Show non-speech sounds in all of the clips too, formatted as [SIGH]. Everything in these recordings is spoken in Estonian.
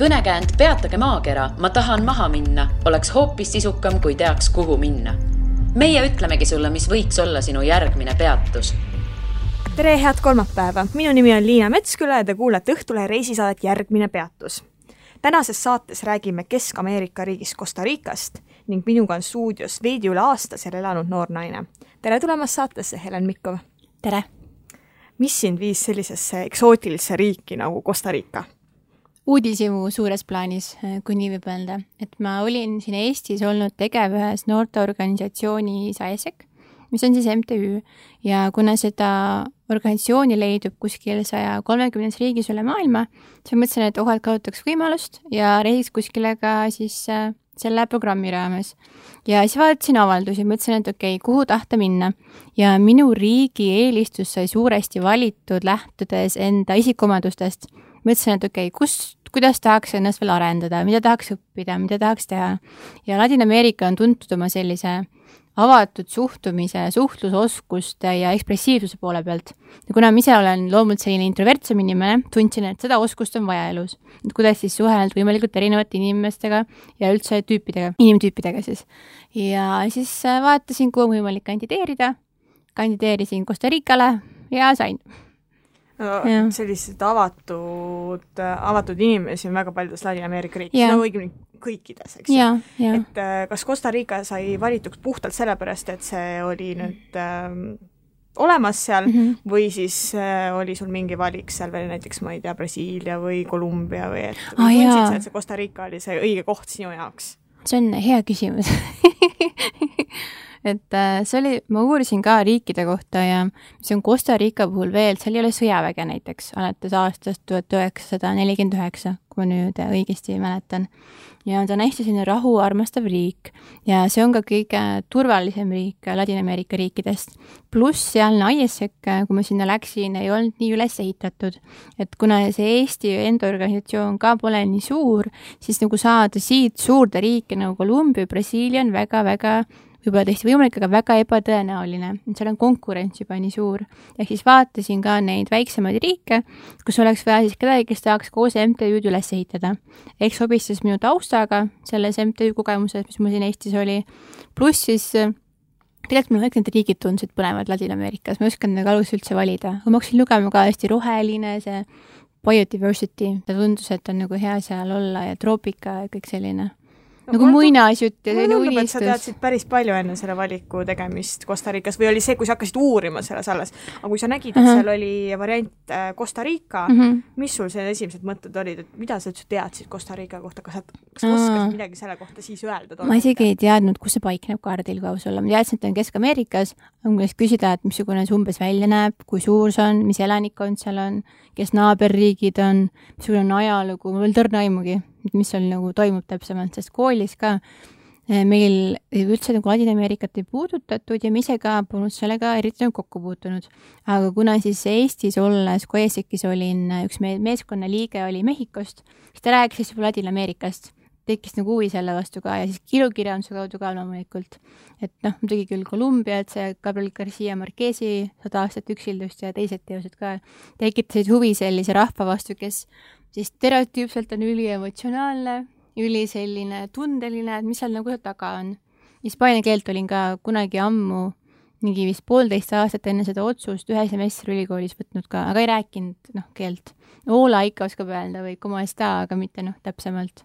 kõnekäänd Peatage maakera, ma tahan maha minna, oleks hoopis sisukam, kui teaks, kuhu minna. meie ütlemegi sulle, mis võiks olla sinu järgmine peatus tere, head kolmapäeva, minu nimi on Liina Metsküla ja te kuulate Õhtulehe reisisaadet Järgmine peatus. tänases saates räägime Kesk-Ameerika riigist Costa Ricast ning minuga on stuudios veidi üle aasta seal elanud noor naine. tere tulemast saatesse, Helen Mikkov! tere! mis sind viis sellisesse eksootilisse riiki nagu Costa Rica? Uudishimu suures plaanis, kui nii võib öelda, et ma olin siin Eestis olnud tegev ühes noorteorganisatsioonis AESEC, mis on siis MTÜ ja kuna seda organisatsiooni leidub kuskil saja kolmekümnes riigis üle maailma, siis ma mõtlesin, et oh, et kasutaks võimalust ja reisiks kuskile ka siis äh, selle programmi raames. ja siis vaatasin avaldusi, mõtlesin, et okei okay,, kuhu tahta minna. ja minu riigi eelistus sai suuresti valitud lähtudes enda isikuomadustest. Mõtlesin, et okei okay,, kus, kuidas tahaks ennast veel arendada, mida tahaks õppida, mida tahaks teha. ja Ladina-Ameerika on tuntud oma sellise avatud suhtumise, suhtlusoskuste ja ekspressiivsuse poole pealt. ja kuna ma ise olen loomult selline introvertsem inimene, tundsin, et seda oskust on vaja elus. et kuidas siis suhelda võimalikult erinevate inimestega ja üldse tüüpidega, inimtüüpidega siis. ja siis äh, vaatasin, kuhu on võimalik kandideerida. kandideerisin Costa Ricale ja sain no, selliseid avatud, avatud inimesi on väga paljudes Ladina-Ameerika riikides, no õigemini kõikides, eks ju. et äh, kas Costa Rica sai valituks puhtalt sellepärast, et see oli nüüd äh, olemas seal mm -hmm. või siis äh, oli sul mingi valik seal veel näiteks, ma ei tea, Brasiilia või Kolumbia või et ah, tundsid sa, et see Costa Rica oli see õige koht sinu jaoks? see on hea küsimus [LAUGHS] et äh, see oli, ma uurisin ka riikide kohta ja mis on Costa Rica puhul veel, seal ei ole sõjaväge näiteks alates aastast tuhat üheksasada nelikümmend üheksa, kui ma nüüd õigesti mäletan. ja ta on hästi selline rahu armastav riik ja see on ka kõige turvalisem riik Ladina-Ameerika riikidest. pluss sealne ISEC, kui ma sinna läksin, ei olnud nii üles ehitatud. et kuna see Eesti enda organisatsioon ka pole nii suur, siis nagu saada siit suurde riiki nagu Kolumbia, Brasiilia on väga-väga võib-olla täiesti võimalik, aga väga ebatõenäoline, et seal on konkurents juba nii suur. ehk siis vaatasin ka neid väiksemaid riike, kus oleks vaja siis kedagi, kes tahaks koos MTÜ-d üles ehitada. ehk sobis siis minu taustaga selles MTÜ kogemuses, mis mul siin Eestis oli, pluss siis tegelikult mulle kõik need riigid tundusid põnevad Ladina-Ameerikas, ma ei osanud nagu alguses üldse valida, kui ma hakkasin lugema ka hästi roheline, see biodiversity, ta tundus, et on nagu hea seal olla ja troopika ja kõik selline nagu muinasjutt ja selline unistus. sa teadsid päris palju enne selle valiku tegemist Costa Ricas või oli see, kui sa hakkasid uurima selles alles, aga kui sa nägid, et uh -huh. seal oli variant äh, Costa Rica uh, -huh. mis sul seal esimesed mõtted olid, et mida sa üldse teadsid Costa Rica kohta, kas sa, kas uh -huh. oskasid midagi selle kohta siis öelda? ma isegi ei teadnud, kus see paikneb kaardil, kui aus olla, ma teadsin, et ta on Kesk-Ameerikas, aga kui küsida, et missugune see umbes välja näeb, kui suur see on, mis elanikkond seal on, kes naaberriigid on, missugune on ajalugu, mul ei olnud õrna aimugi mis seal nagu toimub täpsemalt, sest koolis ka eh, meil üldse nagu Ladina-Ameerikat ei puudutatud ja me ise ka polnud sellega eriti nagu kokku puutunud. aga kuna siis Eestis olles, kui ESIK-is olin, üks meie meeskonna liige oli Mehhikost, siis ta rääkis juba Ladina-Ameerikast, tekkis nagu huvi selle vastu ka ja siis kirukirjanduse kaudu ka loomulikult. et noh, muidugi küll Kolumbiat, see Gabriel Garcia Marquezi Sada aastat üksildust ja teised teosed ka tekitasid huvi sellise rahva vastu, kes siis stereotüüpselt on üliemotsionaalne, üli selline tundeline, et mis seal nagu taga on. Hispaania keelt olin ka kunagi ammu, mingi vist poolteist aastat enne seda otsust ühe semestri ülikoolis võtnud ka, aga ei rääkinud noh keelt. Hola ikka oskab öelda või como está, aga mitte noh, täpsemalt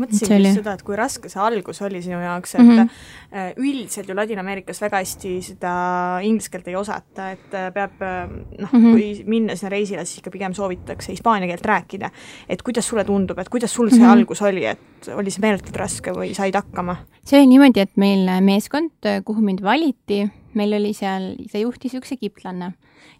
mõtlesingi just seda, et kui raske see algus oli sinu jaoks, et mm -hmm. üldiselt ju Ladina-Ameerikas väga hästi seda inglise keelt ei osata, et äh, peab äh, noh mm, -hmm. kui minna sinna reisile, siis ikka pigem soovitatakse hispaania keelt rääkida. et kuidas sulle tundub, et kuidas sul see mm -hmm. algus oli, et oli see meeletult raske või said hakkama? see oli niimoodi, et meil meeskond, kuhu mind valiti, meil oli seal, see juhtis üks egiptlanne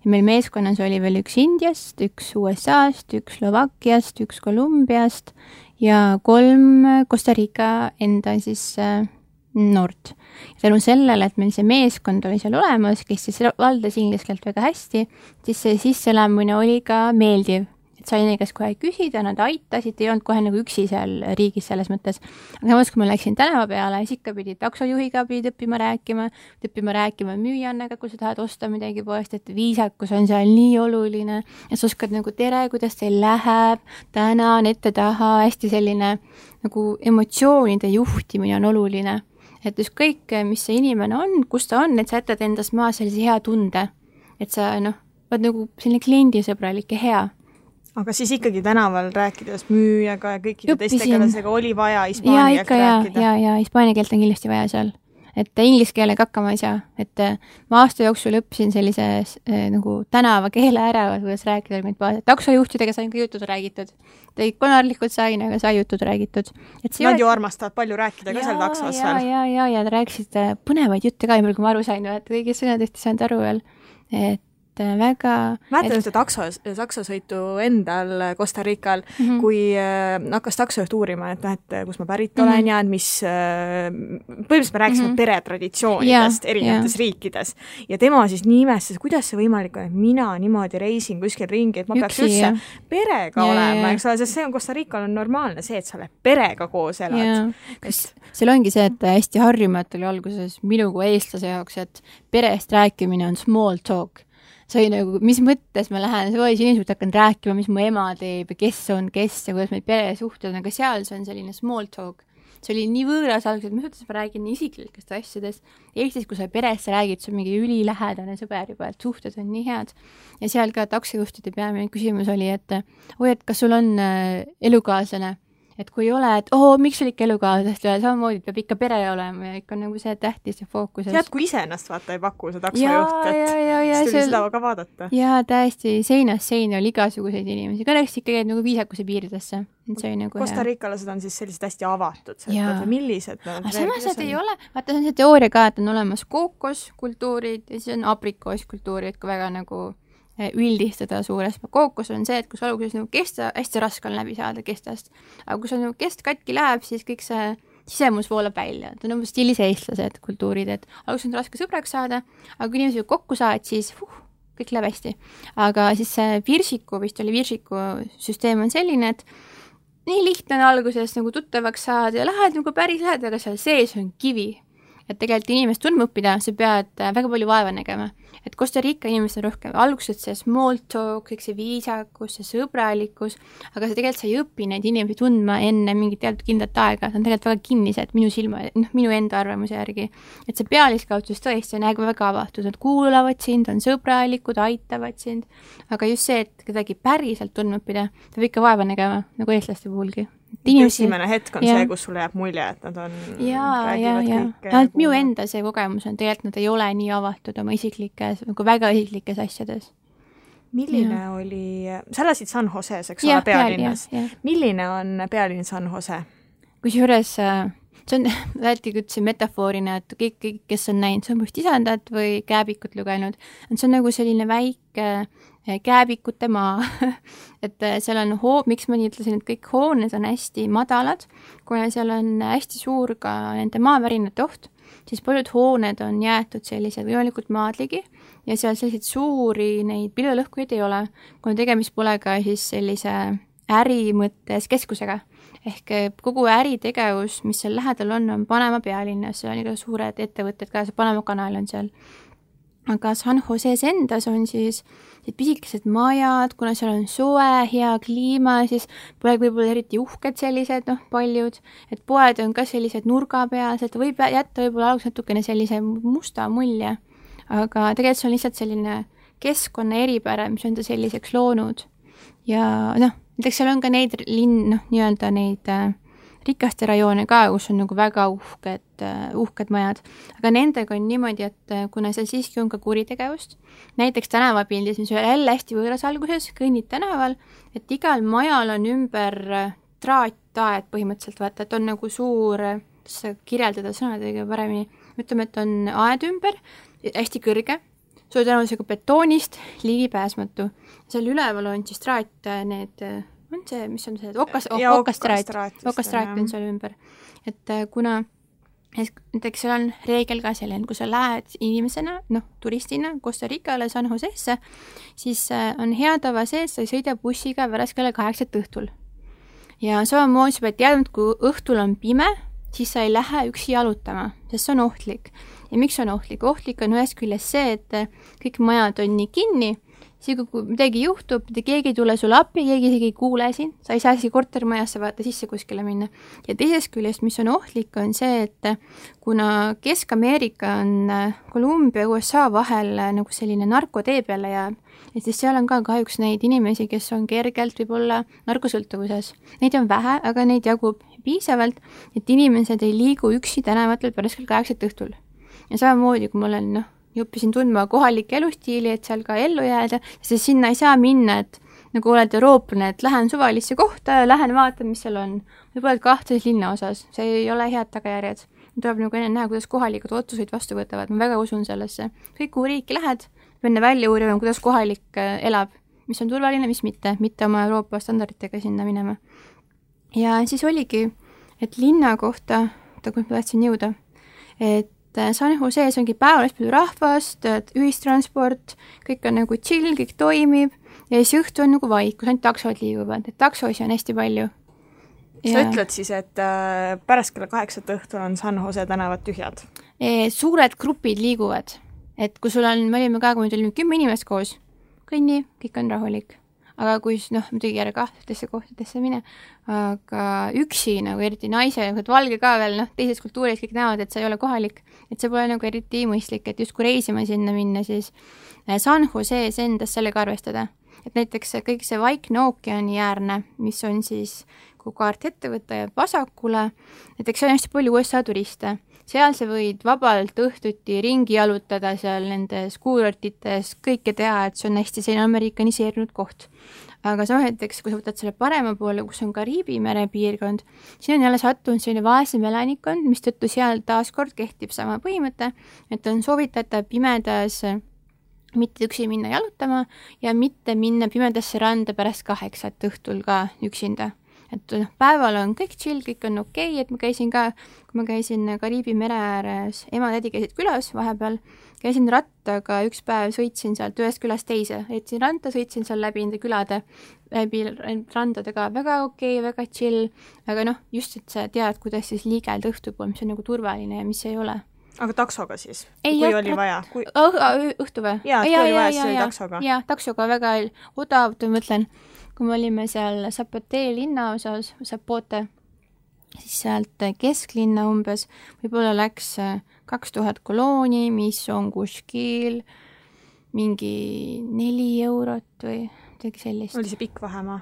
ja meil meeskonnas oli veel üks Indiast, üks USA-st, üks Slovakkiast, üks Kolumbiast ja kolm Costa Rica enda siis äh, noort. tänu sellele, et meil see meeskond oli seal olemas, kes siis valdas inglise keelt väga hästi, siis see sisseelamine oli ka meeldiv. Sai nende käest kohe küsida, nad aitasid, ei olnud kohe nagu üksi seal riigis selles mõttes. aga samas, kui ma läksin tänava peale, siis ikka pidi taksojuhiga pidid õppima rääkima, õppima rääkima müüjannaga, kui sa tahad osta midagi poest, et viisakus on seal nii oluline, et sa oskad nagu tere, kuidas teil läheb, tänan, ette-taha, hästi selline nagu emotsioonide juhtimine on oluline. et ükskõik, mis see inimene on, kus ta on, et sa jätad endast maha sellise hea tunde, et sa noh, oled nagu selline kliendisõbralik ja hea aga siis ikkagi tänaval rääkides müüjaga ja kõikide teiste tegelasega oli vaja hispaania keelt rääkida? ja, ja hispaania keelt on kindlasti vaja seal. et inglise keelega hakkama ei saa, et äh, ma aasta jooksul õppisin sellise äh, nagu tänavakeele ära, kuidas rääkida taksojuhtidega sain ka jutud räägitud. Teid konarlikult sain, aga sai jutud räägitud. Nad ole... ju armastavad palju rääkida ka seal taksos veel. ja, ja, ja, ja rääkisid äh, põnevaid jutte ka, nii palju kui ma aru sain, et kõigist sõnadest ei saanud aru veel. et et äh, väga mäletan ühte takso, taksosõitu endal Costa Rical mm, -hmm. kui äh, hakkas taksojuht uurima, et noh, et kust ma pärit olen mm -hmm. ja et mis äh,, põhimõtteliselt me rääkisime mm -hmm. peretraditsioonidest yeah, erinevates yeah. riikides. ja tema siis nii imestas, kuidas see võimalik on, et mina niimoodi reisin kuskil ringi, et ma Üksi, peaks üldse jah. perega yeah, olema, eks ole, sest see on Costa Rical on normaalne see, et sa oled perega koos elad yeah.. kas seal ongi see, et hästi harjumatu oli alguses minu kui eestlase jaoks, et perest rääkimine on small talk sai nagu, mis mõttes ma lähen, siis inimesed hakkan rääkima, mis mu ema teeb ja kes on kes ja kuidas meil peresuhted on, aga seal see on selline small talk. see oli nii võõras alguses, et mis mõttes ma räägin nii isiklikest asjadest. Eestis, kui sa peresse räägid, see on mingi ülilähedane sõber juba, et suhted on nii head. ja seal ka taksojuhtide peamine küsimus oli, et oi, et kas sul on äh, elukaaslane et kui ei ole, et oo, miks sul ikka elukaaslast ei ole, samamoodi peab ikka pere olema ja ikka nagu see tähtis ja fookuses. tead, kui ise ennast vaata ei paku, see taksojuht, et siis tuli seda ka vaadata. jaa, täiesti seinast seina oli igasuguseid inimesi, õnneks ikka jäid nagu viisakuse piiridesse. see oli nagu Costa Ricalased on siis sellised hästi avatud, millised nad aga samas nad ei ole, vaata see on see teooria ka, et on olemas kookoskultuurid ja siis on aprikooskultuurid, kui väga nagu üldistada suures. kookos on see, et kus alguses nagu kesta, hästi raske on läbi saada kestast, aga kui sul nagu kest katki läheb, siis kõik see sisemus voolab välja, et on umbes stiilis eestlased kultuurid, et alguses on raske sõbraks saada, aga kui inimesed kokku saavad, siis huh, kõik läheb hästi. aga siis see Virsiku, vist oli Virsiku süsteem on selline, et nii lihtne on alguses nagu tuttavaks saada ja lähed nagu päris lähedale, aga seal sees on kivi. et tegelikult inimest tundma õppida, sa pead väga palju vaeva nägema et Costa Rica inimesed on rohkem, alguses see small talk, kõik see viisakus, see sõbralikkus, aga sa tegelikult sa ei õpi neid inimesi tundma enne mingit teatud kindlat aega, nad on tegelikult väga kinnised minu silma, noh, minu enda arvamuse järgi. et see pealiskaudsus tõesti on väga, väga avatud, nad kuulavad sind, on sõbralikud, aitavad sind, aga just see, et kedagi päriselt tundma õppida, peab ikka vaeva nägema, nagu eestlaste puhulgi inimesi... esimene hetk on ja. see, kus sulle jääb mulje, et nad on ja, ja, ja, ainult minu enda see kogemus on tegelikult, nad ei ole nii avatud oma isiklikes, nagu väga isiklikes asjades. milline ja. oli, sa elasid San Joses, eks ole, pealinnas. milline on pealinn San Jose? kusjuures äh, see on, [LAUGHS] alati ütlesin metafoorina, et kõik, kõik, kes on näinud Sõmbust isandat või Kääbikut lugenud, see on nagu selline väike Eh, kääbikute maa [LAUGHS] et eh, seal on hoo-, miks ma nii ütlesin, et kõik hooned on hästi madalad, kuna seal on hästi suur ka nende maavärinate oht, siis paljud hooned on jäetud sellised võimalikult maadligi ja seal selliseid suuri neid pilvelõhkujaid ei ole, kuna tegemist pole ka siis sellise äri mõttes keskusega. ehk eh, kogu äritegevus, mis seal lähedal on, on Panama pealinnas, seal on iga suured ettevõtted ka, see Panama kanal on seal. aga San Joses endas on siis pisikesed majad, kuna seal on soe, hea kliima, siis pole võib-olla eriti uhked sellised, noh, paljud, et poed on ka sellised nurgapealsed, võib jätta võib-olla alguses natukene sellise musta mulje, aga tegelikult see on lihtsalt selline keskkonna eripära, mis on ta selliseks loonud. ja noh, näiteks seal on ka neid linn, noh, nii-öelda neid äh, rikaste rajoone ka, kus on nagu väga uhked, äh, uhked majad. aga nendega on niimoodi, et äh, kuna seal siiski on ka kuritegevust, näiteks tänavapildis, mis oli jälle hästi võõras alguses, kõnnid tänaval, et igal majal on ümber äh, traataed põhimõtteliselt, vaata, et on nagu suur, kuidas sa kirjeldada sõnadega paremini, ütleme, et on aed ümber, hästi kõrge, suure tõenäosusega betoonist, ligipääsmatu. seal üleval on siis traat, need on see, mis on see okas, okastraat, okastraat on seal ümber. et äh, kuna näiteks seal on reegel ka selline, kui sa lähed inimesena, noh, turistina Costa Ricale San Josesse, siis äh, on hea tava see, et sa ei sõida bussiga pärast kella kaheksat õhtul. ja samamoodi sa pead teadma, et kui õhtul on pime, siis sa ei lähe üksi jalutama, sest see on ohtlik. Ja miks on ohtlik? ohtlik on ühest küljest see, et äh, kõik majad on nii kinni isegi kui midagi juhtub, keegi ei tule sulle appi, keegi isegi ei kuule sind, sa ei saa isegi kortermajasse vaata sisse kuskile minna. ja teisest küljest, mis on ohtlik, on see, et kuna Kesk-Ameerika on Kolumbia ja USA vahel nagu selline narkotee peale jääb, et siis seal on ka kahjuks neid inimesi, kes on kergelt võib-olla narkosõltuvuses. Neid on vähe, aga neid jagub piisavalt, et inimesed ei liigu üksi tänavatel pärast kell kaheksat õhtul. Ja samamoodi, kui ma olen noh, ja õppisin tundma kohalikku elustiili, et seal ka ellu jääda, sest sinna ei saa minna, et nagu oled eurooplane, et lähen suvalisse kohta ja lähen vaatan, mis seal on. võib-olla kahtlases linnaosas, see ei ole head tagajärjed. tuleb nagu enne näha, kuidas kohalikud otsuseid vastu võtavad, ma väga usun sellesse. kõik, kuhu riiki lähed, peab enne välja uurima, kuidas kohalik äh, elab, mis on turvaline, mis mitte, mitte oma Euroopa standarditega sinna minema. ja siis oligi, et linna kohta, oota, kuhu ma tahtsin jõuda, et et äh, San Jose's ongi päevast palju rahvast, ühistransport, kõik on nagu chill, kõik toimib ja siis õhtu on nagu vaikus, ainult taksod liiguvad, et taksosid on hästi palju. sa ja... ütled siis, et äh, pärast kella kaheksat õhtul on San Jose tänavad tühjad? suured grupid liiguvad, et kui sul on, me olime ka, kui meil oli kümme inimest koos, kõnni, kõik on rahulik aga kui siis noh, muidugi ära kahtlatesse kohtadesse mine, aga üksi nagu eriti naise, et valge ka veel noh, teises kultuuris kõik näevad, et sa ei ole kohalik, et see pole nagu eriti mõistlik, et justkui reisima sinna minna, siis eh, San Jose's endas sellega arvestada. et näiteks kõik see Vaikne ookeani äärne, mis on siis, kui kaart ette võtta, jääb vasakule, näiteks seal on hästi palju USA turiste seal sa võid vabalt õhtuti ringi jalutada seal nendes kuurortites, kõike teha, et see on hästi selline amerikaniseerunud koht. aga sa näiteks, kui sa võtad selle parema poole, kus on Kariibi mere piirkond, siin on jälle sattunud selline vaesem elanikkond, mistõttu seal taaskord kehtib sama põhimõte, et on soovitatav pimedas mitte üksi minna jalutama ja mitte minna pimedasse randa pärast kaheksat õhtul ka üksinda et noh, päeval on kõik chill, kõik on okei okay,, et ma käisin ka, kui ma käisin Kariibi mere ääres, ema-tädi käisid külas vahepeal, käisin rattaga, üks päev sõitsin sealt ühest külast teise, jätsin randa, sõitsin seal läbi nende külade, läbi randadega, väga okei okay,, väga chill, aga noh, just, et sa tead, kuidas siis liigelda õhtupool, mis on nagu turvaline ja mis ei ole aga taksoga siis? kui jah, oli vaja kui...? õhtu või? jaa, kui oli vaja, siis oli taksoga? jaa, taksoga väga odav, ma mõtlen, kui me olime seal Zapote linnaosas, Zapote, siis sealt kesklinna umbes võib-olla läks kaks tuhat kolooni, mis on kuskil mingi neli eurot või midagi sellist. oli see pikk vahemaa?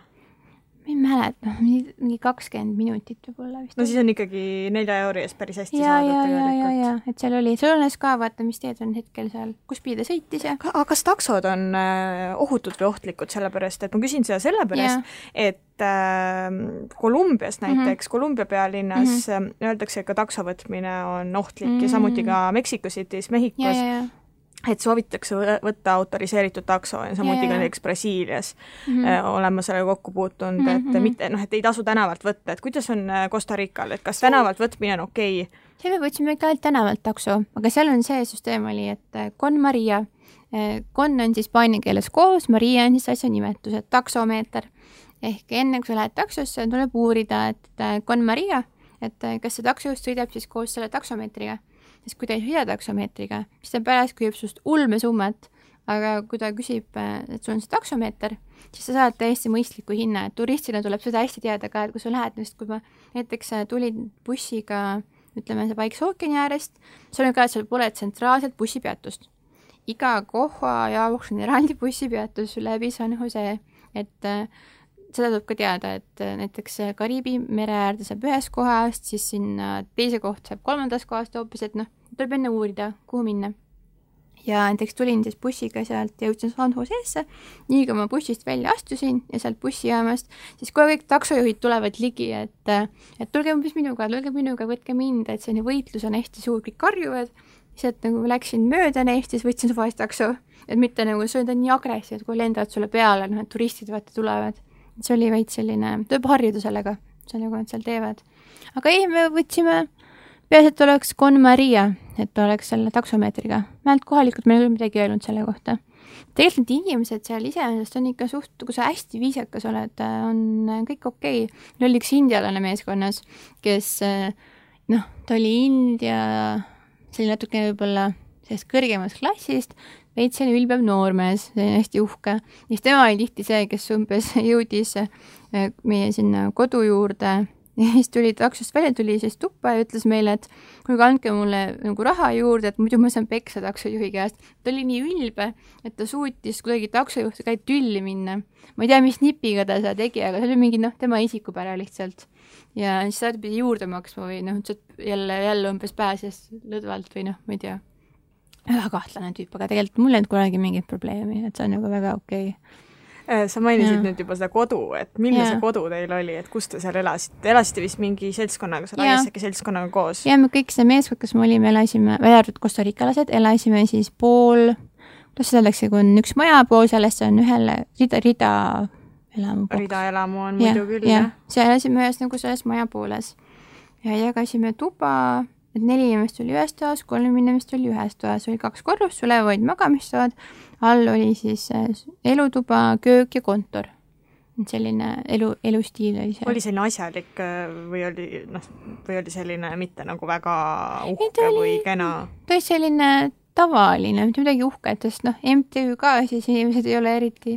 Ma ei mäleta, mingi kakskümmend minutit võib-olla vist. no siis on ikkagi nelja euri eest päris hästi ja, saadud tegelikult. ja, ja, ja, et seal oli, seal õnnes ka vaata, mis teed on hetkel seal, kus pidi ta sõitis ja. aga kas taksod on äh, ohutud või ohtlikud, sellepärast et ma küsin seda sellepärast, et äh, Kolumbias mhm. näiteks mm, -hmm. Kolumbia pealinnas mm -hmm. öeldakse, et ka takso võtmine on ohtlik mm -hmm. ja samuti ka Mexico City's, Mehhikos et soovitakse võtta autoriseeritud takso ja samuti ka näiteks Brasiilias mm -hmm. olen ma sellega kokku puutunud mm, -hmm. et mitte noh, et ei tasu tänavalt võtta, et kuidas on äh, Costa Rical, et kas tänavalt võtmine on okei okay?? seal me võtsime ka tänavalt takso, aga seal on see süsteem oli, et äh, Con Maria, Con on siis hispaania keeles koos, Maria on siis asja nimetus, et taksomeeter. ehk enne, kui sa lähed taksosse, tuleb uurida, et Con Maria, et kas see takso sõidab siis koos selle taksomeetriga sest kui ta ei sõida taksomeetriga, siis ta pärast küsib sinust ulmesummat, aga kui ta küsib, et sul on see taksomeeter, siis sa saad täiesti mõistliku hinna, et turistina tuleb seda hästi teada ka, et kui sa lähed, sest kui ma näiteks tulin bussiga, ütleme, see Vaikse ookeani äärest, sul on ka, seal pole tsentraalset bussipeatust. iga koha jaoks on eraldi bussipeatus läbi San Jose, et äh, seda tuleb ka teada, et äh, näiteks Kariibi mere äärde saab ühest kohast, siis sinna teise kohta saab kolmandast kohast hoopis, et noh, tuleb enne uurida, kuhu minna. ja näiteks tulin siis bussiga sealt jõudsin San Jose'sse, nii kui ma bussist välja astusin ja sealt bussijaamast, siis kohe kõik taksojuhid tulevad ligi, et et tulge umbes minuga, tulge minuga, võtke mind, et selline võitlus on hästi suur, kõik karjuvad, lihtsalt nagu läksin mööda neist ja siis võtsin suvalist takso, et mitte nagu see on nii agressiivne, kui lendavad sulle peale, noh, et turistid vaata tulevad see oli veits selline, tuleb harjuda sellega, sellega, et seal teevad. aga ei, me võtsime peaasi, et oleks Con Maria, et oleks selle taksomeetriga. vähemalt kohalikud meile küll midagi öelnud selle kohta. tegelikult need inimesed seal iseenesest on ikka suht, kui sa hästi viisakas oled, on kõik okei okay.. meil oli üks indialane meeskonnas, kes noh, ta oli India, selline natukene võib-olla sellest kõrgemast klassist, veits selline ülbev noormees, selline hästi uhke. ja siis tema oli tihti see, kes umbes [LAUGHS] jõudis meie sinna kodu juurde ja siis tuli taksost välja, tuli siis tuppa ja ütles meile, et kuulge, andke mulle nagu raha juurde, et muidu ma saan peksa taksojuhi käest. ta oli nii ülbe, et ta suutis kuidagi taksojuhtiga tülli minna. ma ei tea, mis nipiga ta seda tegi, aga see oli mingi noh, tema isikupära lihtsalt. ja siis ta pidi juurde maksma või noh, ütles, et jälle, jälle umbes pääses lõdvalt või noh, ma ei tea. Väga kahtlane tüüp, aga tegelikult mul ei olnud kunagi mingit probleemi, et see on nagu väga okei okay Äh, sa mainisid ja. nüüd juba seda kodu, et milline ja. see kodu teil oli, et kus te seal elasite, elasite vist mingi seltskonnaga, sa rääkisid äkki seltskonnaga koos? ja me kõik see meeskond, kes me olime, elasime, välja arvatud Costa Ricalased, elasime siis pool, kuidas seda öeldakse, kui on üks maja, pool sellest on ühele rida, rida elamu. ridaelamu on muidu küll, jah. seal elasime ühes nagu selles maja pooles ja jagasime tuba et neli inimest oli ühes toas, kolm inimest oli ühes toas, oli kaks korrust, üleval olid magamistoad all oli siis äh, elutuba, köök ja kontor. selline elu, elustiil oli seal. oli selline asjalik äh, või oli noh, või oli selline mitte nagu väga uhke oli, või kena? ta oli selline tavaline, mitte midagi uhket, sest noh, MTÜ ka, siis inimesed ei ole eriti,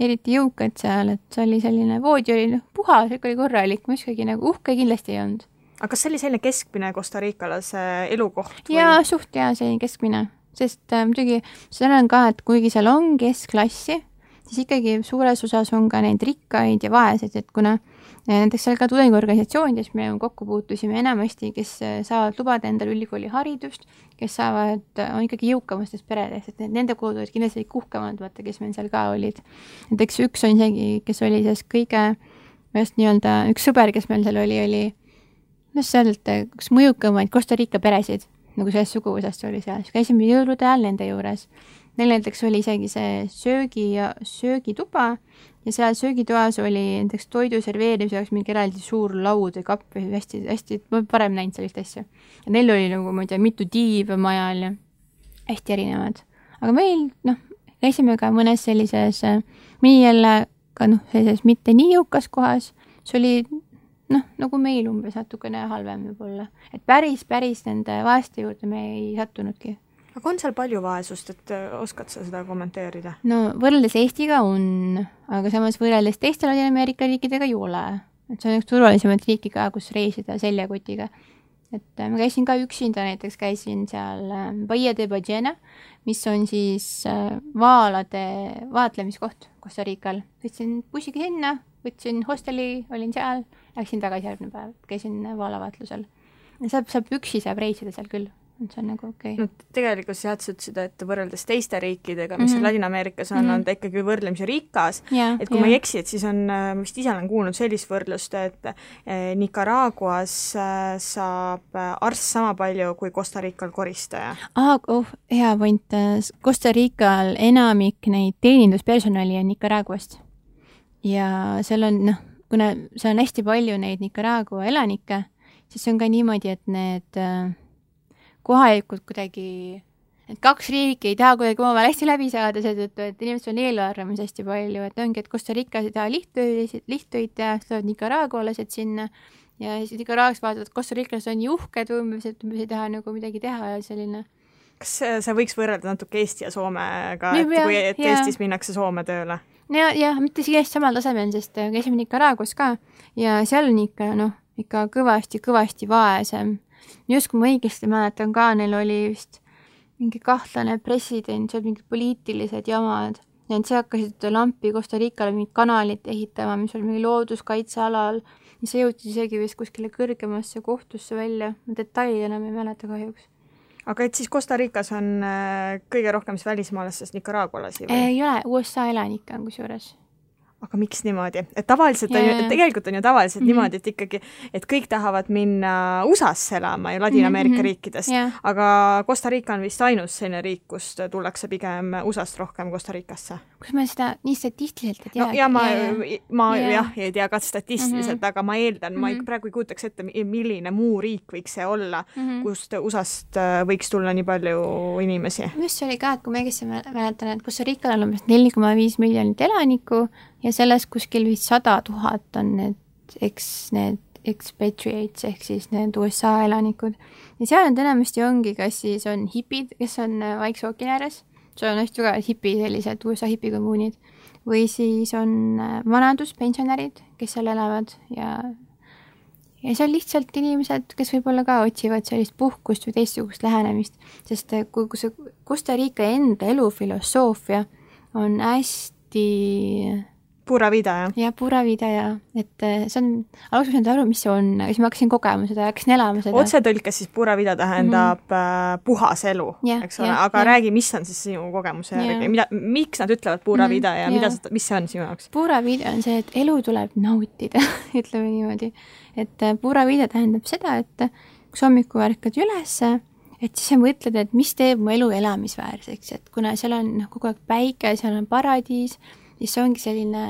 eriti jõukad seal, et see oli selline, voodi oli noh, puhas, oli korralik, miskagi nagu uhke kindlasti ei olnud. Aga kas see oli selline keskmine Costa Ricalase elukoht? jaa, suht hea, selline keskmine sest äh, muidugi seda on ka, et kuigi seal on keskklassi, siis ikkagi suures osas on ka neid rikkaid ja vaeseid, et kuna äh, näiteks seal ka tudengiorganisatsioonides me kokku puutusime enamasti, kes äh, saavad lubada endale ülikooliharidust, kes saavad, on ikkagi jõukamastest peredest, et nende kulud olid kindlasti uhkemad, vaata, kes meil seal ka olid. näiteks üks on isegi, kes oli sellest kõige, just nii-öelda üks sõber, kes meil seal oli, oli kuidas öelda, üks mõjukamaid Costa Rica peresid nagu sellest suguvõsast oli seal, siis käisime jõulude ajal nende juures. Neil näiteks oli isegi see söögi ja söögituba ja seal söögitoas oli näiteks toidu serveerimise jaoks mingi eraldi suur laud või kapp või hästi-hästi, ma olen varem näinud sellist asja. ja neil oli nagu, ma ei tea, mitu tiiba majal ja hästi erinevad. aga meil, noh, käisime ka mõnes sellises, meie jälle ka noh, sellises mitte nii jõukas kohas, see oli noh, nagu meil umbes natukene halvem võib-olla. et päris, päris nende vaeste juurde me ei sattunudki. aga on seal palju vaesust, et äh, oskad sa seda kommenteerida? no võrreldes Eestiga on, aga samas võrreldes teiste Ladina-Ameerika riikidega ei ole. et see on üks turvalisemaid riike ka, kus reisida seljakotiga. et äh, ma käisin ka üksinda, näiteks käisin seal äh, Bahia de Ballena, mis on siis vaalade vaatlemiskoht Costa Rical. sõitsin bussiga sinna, võtsin hosteli, olin seal läksin tagasi järgmine päev, käisin vaalavaatlusel. saab, saab üksi saab reisida seal küll, et see on nagu okei okay.. no tegelikult jah, sa ütlesid, et võrreldes teiste riikidega, mis mm -hmm. Ladina-Ameerikas on mm, -hmm. on ta ikkagi võrdlemisi rikas yeah,, et kui yeah. ma ei eksi, et siis on, ma vist ise olen kuulnud sellist võrdlust, et eh, Nicaraguas eh, saab arst sama palju kui Costa Rical koristaja. aa, oh, hea point, Costa Rical enamik neid teeninduspersonali on Nicaraguast ja seal on noh, kuna seal on hästi palju neid Nicaragua elanikke, siis see on ka niimoodi, et need äh, kohalikud kuidagi, need kaks riiki ei taha kuidagi omavahel hästi läbi saada seetõttu, et inimestel on eelarvamusi hästi palju, et ongi, et Costa Ricas ei taha lihttöid, lihttöid teha, siis tulevad nicaragualased sinna ja siis Nicaraguas vaatavad, Costa Ricas on nii uhked umbes, et umbes ei taha nagu midagi teha ja selline kas sa võiks võrrelda natuke Eesti ja Soomega, et kui, et. Eestis minnakse Soome tööle? Ja, jah, mitte isegi samal tasemel, sest äh, käisime Nicaraguas ka ja seal on ikka noh, ikka kõvasti-kõvasti vaesem. just kui ma õigesti mäletan ka, neil oli vist mingi kahtlane president, seal mingid poliitilised jamad. Ja siis hakkasid lampi Costa Ricale mingit kanalit ehitama, mis oli mingi looduskaitsealal, mis jõudis isegi vist kuskile kõrgemasse kohtusse välja, ma detaili enam ei mäleta kahjuks aga et siis Costa Ricas on äh, kõige rohkem siis välismaalastest nicaragualasi või? ei ole, USA elanikke on kusjuures aga miks niimoodi, et tavaliselt yeah. on ju, tegelikult on ju tavaliselt mm -hmm. niimoodi, et ikkagi, et kõik tahavad minna USA-sse elama ju Ladina-Ameerika mm -hmm. riikidest yeah., aga Costa Rica on vist ainus selline riik, kust tullakse pigem USA-st rohkem Costa Ricasse kus ma seda nii statistiliselt ei tea. no ja ma, ma ja. jah, ei tea ka statistiliselt mm, -hmm. aga ma eeldan mm, -hmm. ma mhm. praegu ei kujutaks ette, milline muu riik võiks see olla mm, -hmm. kust USA-st äh, võiks tulla nii palju inimesi. just see oli ka, et kui ma õigesti mäletan, et Costa Rical on umbes neli koma viis miljonit elanikku ja sellest kuskil vist sada tuhat on need, eks need expatriates ehk siis need USA elanikud. ja seal nüüd enamasti ongi, kas siis on hipid, kes on äh, Vaikse ookeani ääres seal on hästi tugevad hipi, sellised USA hipikommuunid, või siis on äh, vanaduspensionärid, kes seal elavad ja ja see on lihtsalt inimesed, kes võib-olla ka otsivad sellist puhkust või teistsugust lähenemist, sest äh, kui, kui see Costa Rica enda elufilosoofia on hästi Pura vida, jah? jah, Pura vida ja et äh, see on, alguses ma ei saanud aru, mis see on, siis ma hakkasin kogema seda ja hakkasin elama seda. otsetõlkes siis Pura vida tähendab mm -hmm. puhas elu, eks ole, aga ja. räägi, mis on siis sinu kogemuse järgi, mida, miks nad ütlevad Pura -hmm. vida ja, ja mida, mis see on sinu jaoks? Pura vida on see, et elu tuleb nautida [LAUGHS] ütleme niimoodi. et äh, Pura vida tähendab seda, et kui sa hommikul ärkad ülesse, et siis sa mõtled, et mis teeb mu elu elamisväärseks, et kuna seal on noh, kogu aeg päike, seal on paradiis siis see ongi selline,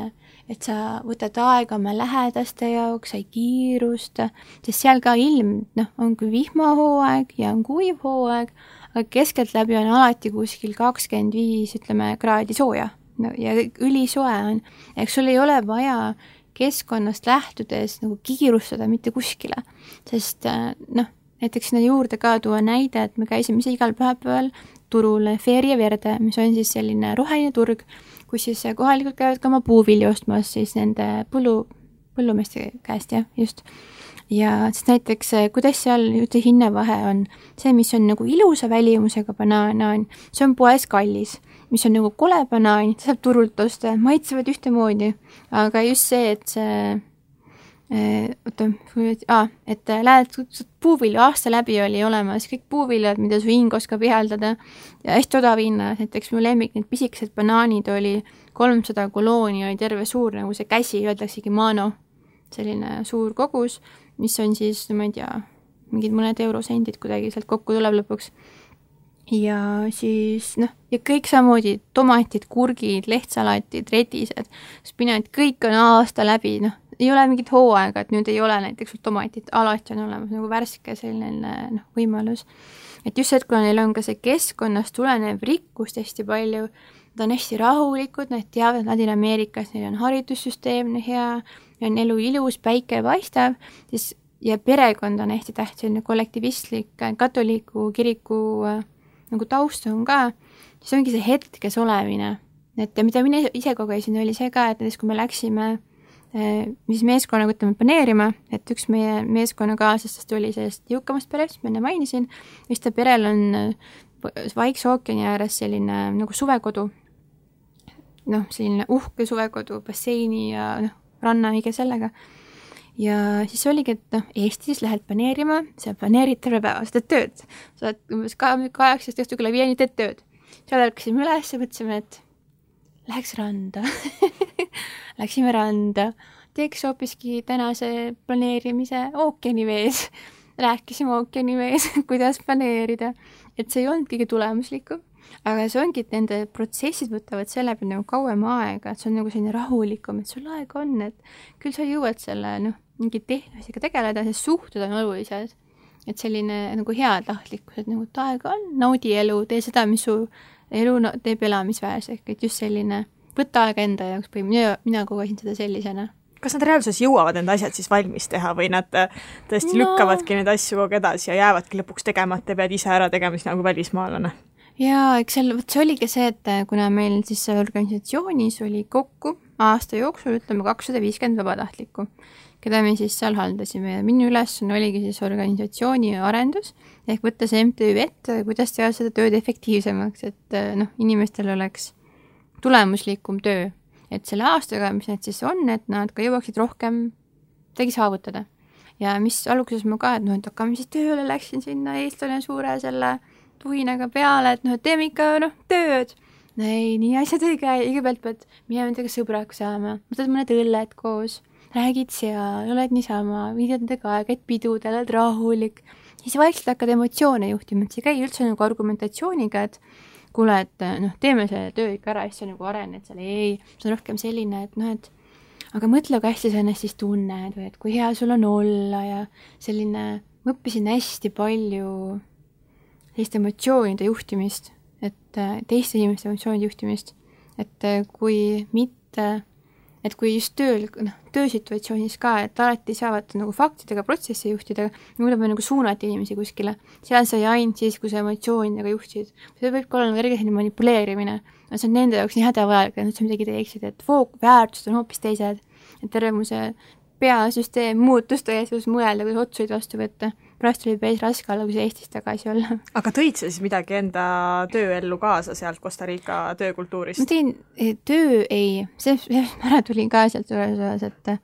et sa võtad aega oma lähedaste jaoks, sa ei kiirusta, sest seal ka ilm, noh, on küll vihmahooaeg ja on kuiv hooaeg, aga keskeltläbi on alati kuskil kakskümmend viis, ütleme, kraadi sooja. no ja ülisoe on, eks sul ei ole vaja keskkonnast lähtudes nagu kiirustada mitte kuskile, sest noh, näiteks sinna juurde ka tuua näide, et me käisime ise igal pühapäeval turul Feria Verde, mis on siis selline roheline turg, kus siis kohalikud käivad ka oma puuvilju ostmas siis nende põllu, põllumeeste käest, jah, just. ja siis näiteks, kuidas seal üldse hinnavahe on, see, mis on nagu ilusa välimusega banaan, see on poes kallis, mis on nagu kole banaan, saab turult osta, maitsevad ühtemoodi, aga just see, et see oota, aa, et äh, lähed, puuvilju aasta läbi oli olemas, kõik puuviljad, mida su hing oskab ihaldada ja hästi odava hinna, näiteks mu lemmik, need pisikesed banaanid oli kolmsada kolooni, oli terve suur nagu see käsi, öeldaksegi mano, selline suur kogus, mis on siis, ma ei tea, mingid mõned eurosendid kuidagi sealt kokku tuleb lõpuks. ja siis noh, ja kõik samamoodi tomatid, kurgid, lehtsalatid, redised, spinat, kõik on aasta läbi, noh, ei ole mingit hooaega, et nüüd ei ole näiteks sul tomatit, alati on olemas nagu värske selline noh, võimalus. et just see, et kuna neil on ka see keskkonnast tulenev rikkust hästi palju, nad on hästi rahulikud, nad teavad, et Ladina-Ameerikas neil on haridussüsteem hea, on elu ilus, päike paistab, siis ja perekond on hästi tähtis, selline kollektivistlik katoliku kiriku nagu taust on ka, siis ongi see hetkes olemine. et mida mina ise kogesin, oli see ka, et näiteks kui me läksime Äh, mis meeskonnaga ütleme planeerima, et üks meie meeskonnakaaslastest tuli sellest jõukamast perest, ma enne mainisin, vist ta perel on äh, Vaikse ookeani ääres selline nagu suvekodu. noh, selline uhke suvekodu, basseini ja noh, ranna, kõige sellega. ja siis oligi, et noh, Eestis lähed planeerima, sa planeerid terve päeva, sa teed tööd. sa oled umbes kaheksast õhtul kella viieni teed tööd. seal ärkasime üles ja mõtlesime, et läheks randa [LAUGHS] [LAUGHS] Läksime randa, teeks hoopiski tänase planeerimise ookeani vees. rääkisime ookeani vees, [LAUGHS] kuidas planeerida, et see ei olnud kõige tulemuslikum, aga see ongi, et nende protsessid võtavad selle peale nagu kauem aega, et see on nagu selline rahulikum, et sul aega on, et küll sa jõuad selle noh, mingi tehnilistega tegeleda, sest suhted on olulised. et selline nagu heatahtlikkus, et nagu, et aega on, naudi elu, tee seda, mis su elu teeb elamisväärseks, et just selline võta aega enda jaoks või mina, mina kogesin seda sellisena kas nad reaalsuses jõuavad need asjad siis valmis teha või nad äh, tõesti no. lükkavadki neid asju kogu aeg edasi ja jäävadki lõpuks tegemata ja pead ise ära tegema siis nagu välismaalane? jaa, eks seal, vot see oligi see, et äh, kuna meil siis organisatsioonis oli kokku aasta jooksul ütleme kakssada viiskümmend vabatahtlikku, keda me siis seal haldasime ja minu ülesanne oligi siis organisatsiooni arendus ehk võtta see MTÜ ette, kuidas teha seda tööd efektiivsemaks, et äh, noh, inimestel oleks tulemuslikum töö. et selle aastaga, mis need siis on, et nad ka jõuaksid rohkem midagi saavutada. ja mis alguses ma ka, et noh, et hakkame siis tööle, läksin sinna eestlane suure selle tuhinaga peale, et noh, et teeme ikka noh, tööd. ei, nii asjad ei käi, kõigepealt pead minema nendega sõbraks saama, võtad mõned õlled koos, räägid seal, oled niisama, viidad nendega aega, käid pidudel, oled rahulik, siis vaikselt hakkad emotsioone juhtima, et see ei käi üldse nagu argumentatsiooniga, et kuule, et noh, teeme selle töö ikka ära siis sa nagu arened seal, ei, see on rohkem selline, et noh, et aga mõtle, kui hästi sa ennast siis tunned või et kui hea sul on olla ja selline, ma õppisin hästi palju sellist emotsioonide juhtimist, et teiste inimeste emotsioonide juhtimist, et kui mitte et kui just tööl, noh, töösituatsioonis ka, et alati saavad nagu faktidega protsessi juhtida, muidu peab nagu suunata inimesi kuskile. seal sai ainult siis, kui sa emotsioonidega juhtisid. see võib ka olla nagu kerge selline manipuleerimine, no see on nende jaoks nii hädavajalik, et nad seal midagi teeksid, et fook-, väärtused on hoopis teised. et terve mu see peasüsteem muutus tõesus mõelda, kuidas otsuseid vastu võtta. Pärast oli päris raske see Eestis tagasi olla. aga tõid sa siis midagi enda tööellu kaasa sealt Costa Rica töökultuurist? ma tõin, eh, töö ei, sellest, sellest ma ära tulin ka sealt suures osas, et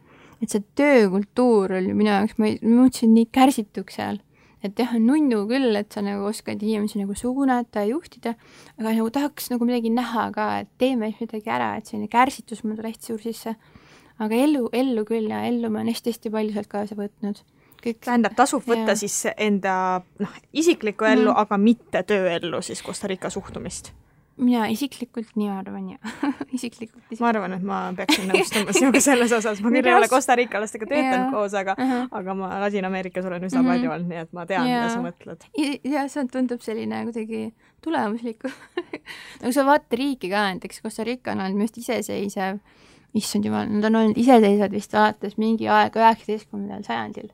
et see töökultuur oli minu jaoks, ma muutusin nii kärsituks seal et jah, on nunnu küll, et sa nagu oskad inimesi nagu suunata ja juhtida, aga nagu tahaks nagu midagi näha ka, et teeme midagi ära, et selline kärsitus mul tuli hästi suur sisse aga ellu, ellu küll ja ellu ma olen hästi-hästi palju sealt kaasa võtnud. Kõik tähendab, tasub võtta ja. siis enda noh, isiklikku ellu mm., aga mitte tööellu siis Costa Rica suhtumist? mina isiklikult nii arvan ja [LAUGHS] isiklikult, isiklikult. ma arvan, et ma peaksin nõustuma sinuga selles osas, ma küll ei ole Costa Rica lastega töötanud yeah. koos, aga uh, -huh. aga ma Ladina-Ameerikas olen üsna mm -hmm. palju olnud, nii et ma tean yeah., mida sa mõtled. ja see tundub selline kuidagi tulemuslik [LAUGHS] nagu sa vaata riiki ka, näiteks Costa Rica on olnud minu arust iseseisev issand jumal, nad on olnud iseseisvad vist alates mingi aeg üheksateistkümnendal sajandil.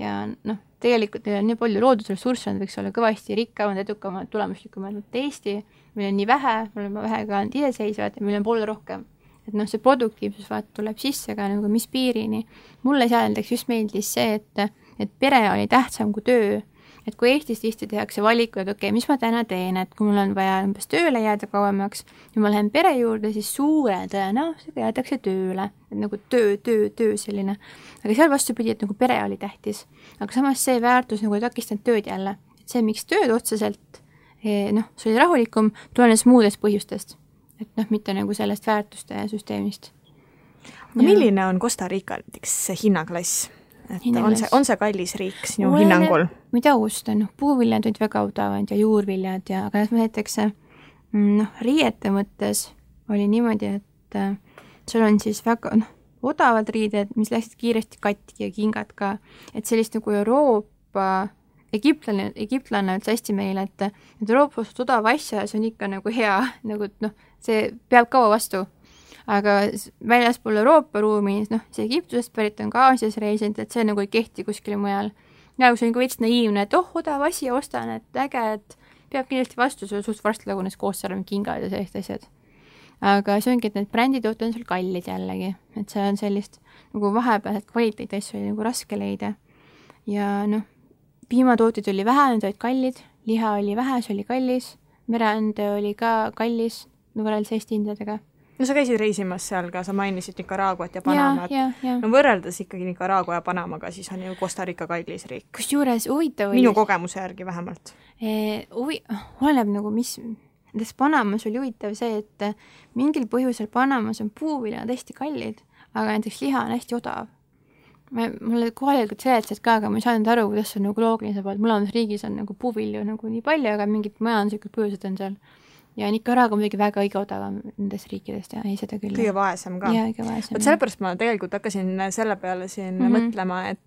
Ja noh, tegelikult neil on nii palju loodusressursse, nad võiks olla kõvasti rikkamad, edukamad, tulemuslikumad, vot Eesti, meil on nii vähe, me oleme vähega olnud iseseisvad ja meil on poole rohkem. et noh, see produktiivsus vaata tuleb sisse ka nagu mis piirini. mulle seal näiteks just meeldis see, et, et pere oli tähtsam kui töö et kui Eestis tihti tehakse valikud, et okei okay,, mis ma täna teen, et kui mul on vaja umbes tööle jääda kauemaks ja ma lähen pere juurde, siis suure tõenäosusega jäädakse tööle, et nagu töö, töö, töö selline. aga seal vastupidi, et nagu pere oli tähtis. aga samas see väärtus nagu ei takistanud tööd jälle, et see, miks tööd otseselt eh, noh, see oli rahulikum, tulenes muudest põhjustest. et noh, mitte nagu sellest väärtuste süsteemist. milline on Costa Rica näiteks hinnaklass? Et Hinnaklass. on see, on see kallis riik sinu Olen, hinnangul? ma ei tea, ausalt, noh, puuviljad olid väga odavad ja juurviljad ja, aga näiteks mm, noh, riiete mõttes oli niimoodi, et äh, sul on siis väga, noh, odavad riided, mis läksid kiiresti katki ja kingad ka, et sellist nagu Euroopa egiptlane, egiptlane ütles hästi meile, et, et Euroopas odav asja, see on ikka nagu hea, nagu noh, see peab kaua vastu aga väljaspool Euroopa ruumi, noh, see Egiptusest pärit on ka Aasias reisinud, et see nagu ei kehti kuskil mujal. ja kui see on nagu veits naiivne, et oh, odav asi, ostan, et äge, et peab kindlasti vastu, see suht varsti lagunes koos seal kingad ja sellised asjad. aga see ongi, et need bränditooted on seal kallid jällegi, et see on sellist nagu vahepealset kvaliteeti oli nagu raske leida. ja noh, piimatooteid oli vähe, need olid kallid, liha oli vähe, see oli kallis, mereande oli ka kallis, no võrreldes Eesti hindadega no sa käisid reisimas seal ka, sa mainisid Nicaraguat ja Panamat. no võrreldes ikkagi Nicaragua ja Panamaga, siis on ju Costa Rica kallis riik. kusjuures huvitav oli minu kogemuse järgi vähemalt eh,. Huvi-, oleneb nagu mis, näiteks Panamas oli huvitav see, et mingil põhjusel Panamas on puuviljad hästi kallid, aga näiteks liha on hästi odav. me, mulle kohalikud seletasid ka, aga ma ei saanud aru, kuidas see on nagu loogiline saab olla, et mõlemas riigis on nagu puuvilju nagu nii palju, aga mingid majanduslikud põhjused on seal ja Nicaragua muidugi väga õige odavam nendest riikidest ja ei, seda küll. kõige vaesem ka. kõige vot sellepärast ma tegelikult hakkasin selle peale siin mm -hmm. mõtlema, et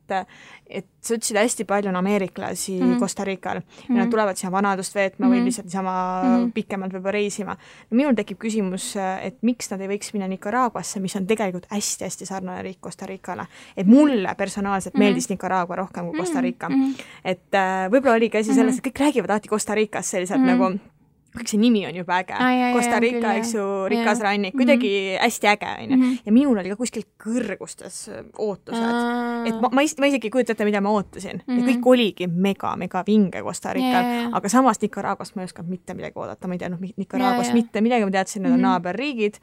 et sa ütlesid, hästi palju on ameeriklasi mm -hmm. Costa Rical ja mm -hmm. nad mhm. tulevad siia vanadust veetma mm -hmm. või mhm. lihtsalt niisama mm -hmm. pikemalt võib-olla reisima. minul tekib küsimus, et miks nad ei võiks minna Nicaraguasse, mis on tegelikult hästi-hästi sarnane riik Costa Ricale. et mulle personaalselt mm -hmm. meeldis Nicaragua rohkem kui Costa Rica mm. -hmm. et äh, võib-olla oligi asi selles, et kõik räägivad alati Costa Ricast selliselt mm -hmm. nagu kõik see nimi on juba äge ah,. Costa Rica, eks ju, rikas rannik, kuidagi mm -hmm. hästi äge, onju. Mhm. ja minul oli ka kuskil kõrgustes äh, ootused ah.. et ma, ma, ma isegi ei kujuta ette, mida ma ootasin mm. -hmm. ja kõik mhm. oligi mega-mega vinge Costa Rical, aga samas Nicaraguast ma ei osanud mitte midagi oodata, ma ei teadnud Nicaraguast mitte midagi, ma teadsin, need on mm -hmm. naaberriigid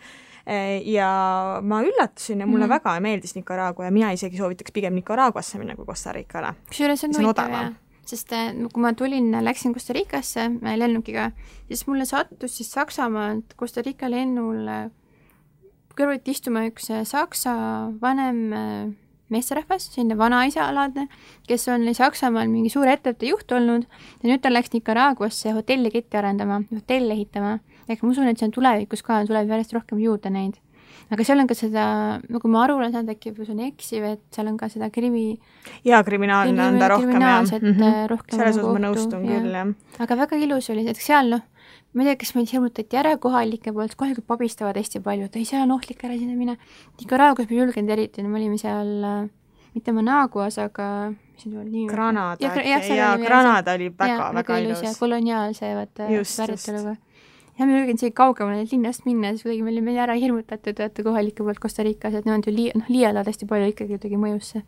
äh, ja ma üllatusin ja mulle mm -hmm. väga meeldis Nicaragua ja mina isegi soovitaks pigem Nicaraguasse minna kui Costa Ricale. kusjuures see on huvitav jah sest äh, kui ma tulin, läksin Costa Ricasse äh, lennukiga, siis mulle sattus siis Saksamaalt Costa Rica lennul äh, kõrvuti istuma üks saksa vanem meesterahvas, selline vanaisalaadne, kes on Saksamaal mingi suure ettevõtte juht olnud ja nüüd ta läks Nicaraguasse hotelliketti arendama, hotelle ehitama. ehk ma usun, et see on tulevikus ka, tuleb järjest rohkem juurde neid. Aga seal on ka seda, nagu ma aru olen saanud, äkki see on eksiv, et seal on ka seda krimi jaa, kriminaalne on ta rohkem, jah. Mm -hmm. rohkem selles osas ma nõustun ja. küll, jah. aga väga ilus oli, et seal noh, ma ei tea, kas meid hirmutati ära kohalike poolt, kohalikud pabistavad hästi palju, et ei, seal on ohtlik, ära sinna mine. Nicaraguas me ei julgenud eriti, me olime seal äh, mitte Managuas, aga mis see oli? Granada ja, äkki, jaa, jaa, Granada oli väga, väga ilus. koloniaalse vaata päritoluga. Ja me ei julgenud isegi kaugemale linnast minna, siis kuidagi me olime ära hirmutatud, vaata kohalike poolt Costa Ricas, et nemad ju lii-, noh, liialdavad hästi palju ikkagi kuidagi mõjusse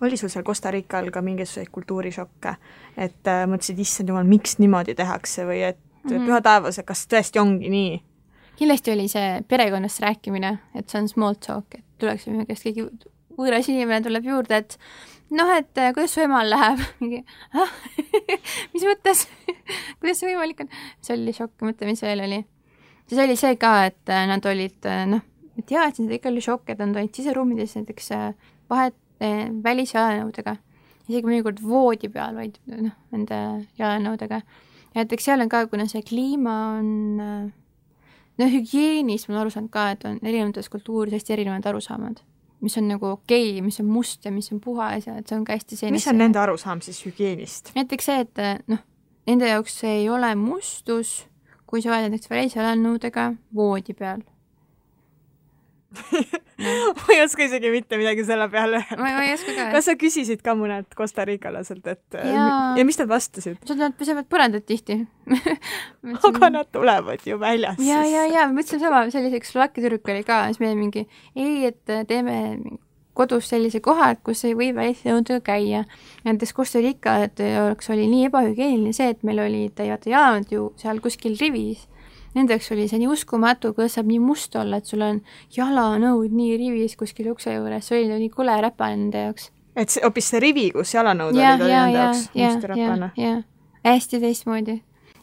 oli sul seal Costa Rical ka mingisuguseid kultuurishokke, et äh, mõtlesid, issand jumal, miks niimoodi tehakse või et mm -hmm. püha taevas, kas tõesti ongi nii? kindlasti oli see perekonnast rääkimine, et see on small talk, et tuleks minu käest keegi võõras inimene tuleb juurde, et noh, et äh, kuidas su emal läheb, [LAUGHS] mingi ah, [LAUGHS] mis mõttes [LAUGHS] kuidas see võimalik on? see oli šokk, mõtle, mis veel oli. siis oli see ka, et äh, nad olid äh, noh, jaa, et siis ikka oli šokk, et nad olid siseruumides näiteks vahet eh, välisjalanõudega, isegi mõnikord voodi peal, vaid noh, nende jalanõudega ja näiteks seal on ka, kuna see kliima on no hügieenis ma olen aru saanud ka, et on erinevates kultuurides hästi erinevad arusaamad. Mis on nagu okei okay,, mis on must ja mis on puhas ja et see on ka hästi selline mis on nende arusaam siis hügieenist? näiteks see, et noh, nende jaoks see ei ole mustus, kui sa oled näiteks välisjalanõudega voodi peal [LAUGHS] ma ei oska isegi mitte midagi selle peale öelda. ma ei oska ka. kas sa küsisid ka mõned Costa Ricalaselt, et ja, ja mis nad vastasid? Nad pesevad põrandat tihti [LAUGHS] aga nad tulevad ju väljas. ja, ja, ja mõtlesin sama, selliseks Slovakkia tüdruk oli ka, siis me mingi ei, et teeme kodus sellise koha, et kus ei või välisjõududega käia. näiteks Costa Rica jaoks oli nii ebahügieeniline see, et meil olid vaata jaamad ju seal kuskil rivis nende jaoks oli see nii uskumatu, kuidas saab nii must olla, et sul on jalanõud nii rivis kuskil ukse juures, see oli nii kole räpane nende jaoks. et see, hoopis see rivi, kus jalanõud ja, olid, oli nende jaoks must ja räpane? jah, hästi teistmoodi.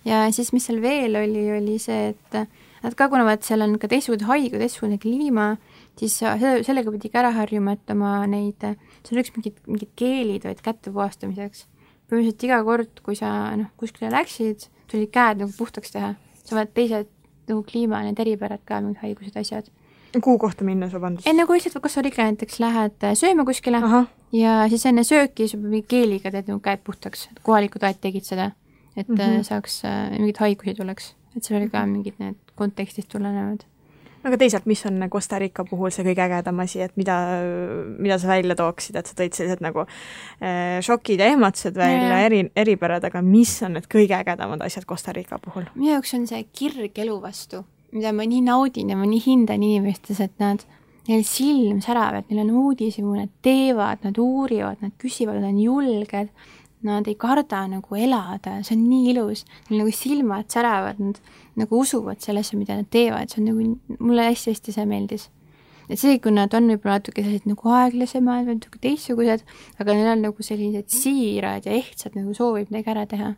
ja siis, mis seal veel oli, oli see, et nad ka, kuna vaat seal on ka teistsugune haigu, teistsugune kliima, siis selle, sellega pidi ka ära harjuma, et oma neid, seal oleks mingid, mingid keelid olid käte puhastamiseks. põhimõtteliselt iga kord, kui sa noh, kuskile läksid, tuli käed nagu puhtaks teha saavad teised nagu kliima, need eripärad ka, mingid haigused, asjad. kuhu kohta minnes, vabandust? enne kui lihtsalt Costa Rica näiteks lähed äh, sööma kuskile Aha. ja siis enne sööki sa mingi keeliga teed nagu käed puhtaks, kohalikud aed tegid seda, et mm -hmm. saaks, äh, mingeid haigusi tuleks, et seal oli ka mhm. mingid need kontekstist tulenevad aga teisalt, mis on Costa Rica puhul see kõige ägedam asi, et mida, mida sa välja tooksid, et sa tõid sellised nagu äh, šokid ja ehmatused välja, eri, eripärad, aga mis on need kõige ägedamad asjad Costa Rica puhul? minu jaoks on see kirg elu vastu, mida ma nii naudin ja ma nii hindan inimestes, et nad, neil silm särav, et neil on uudishimu, nad teevad, nad uurivad, nad küsivad, nad on julged, nad ei karda nagu elada, see on nii ilus, neil nagu silmad säravad, nad nagu usuvad sellesse, mida nad teevad, see on nagu, mulle hästi-hästi see meeldis. et see, kui nad on võib-olla natuke sellised nagu aeglasemad või natuke teistsugused, aga neil on nagu sellised siirad ja ehtsad nagu soovid midagi ära teha.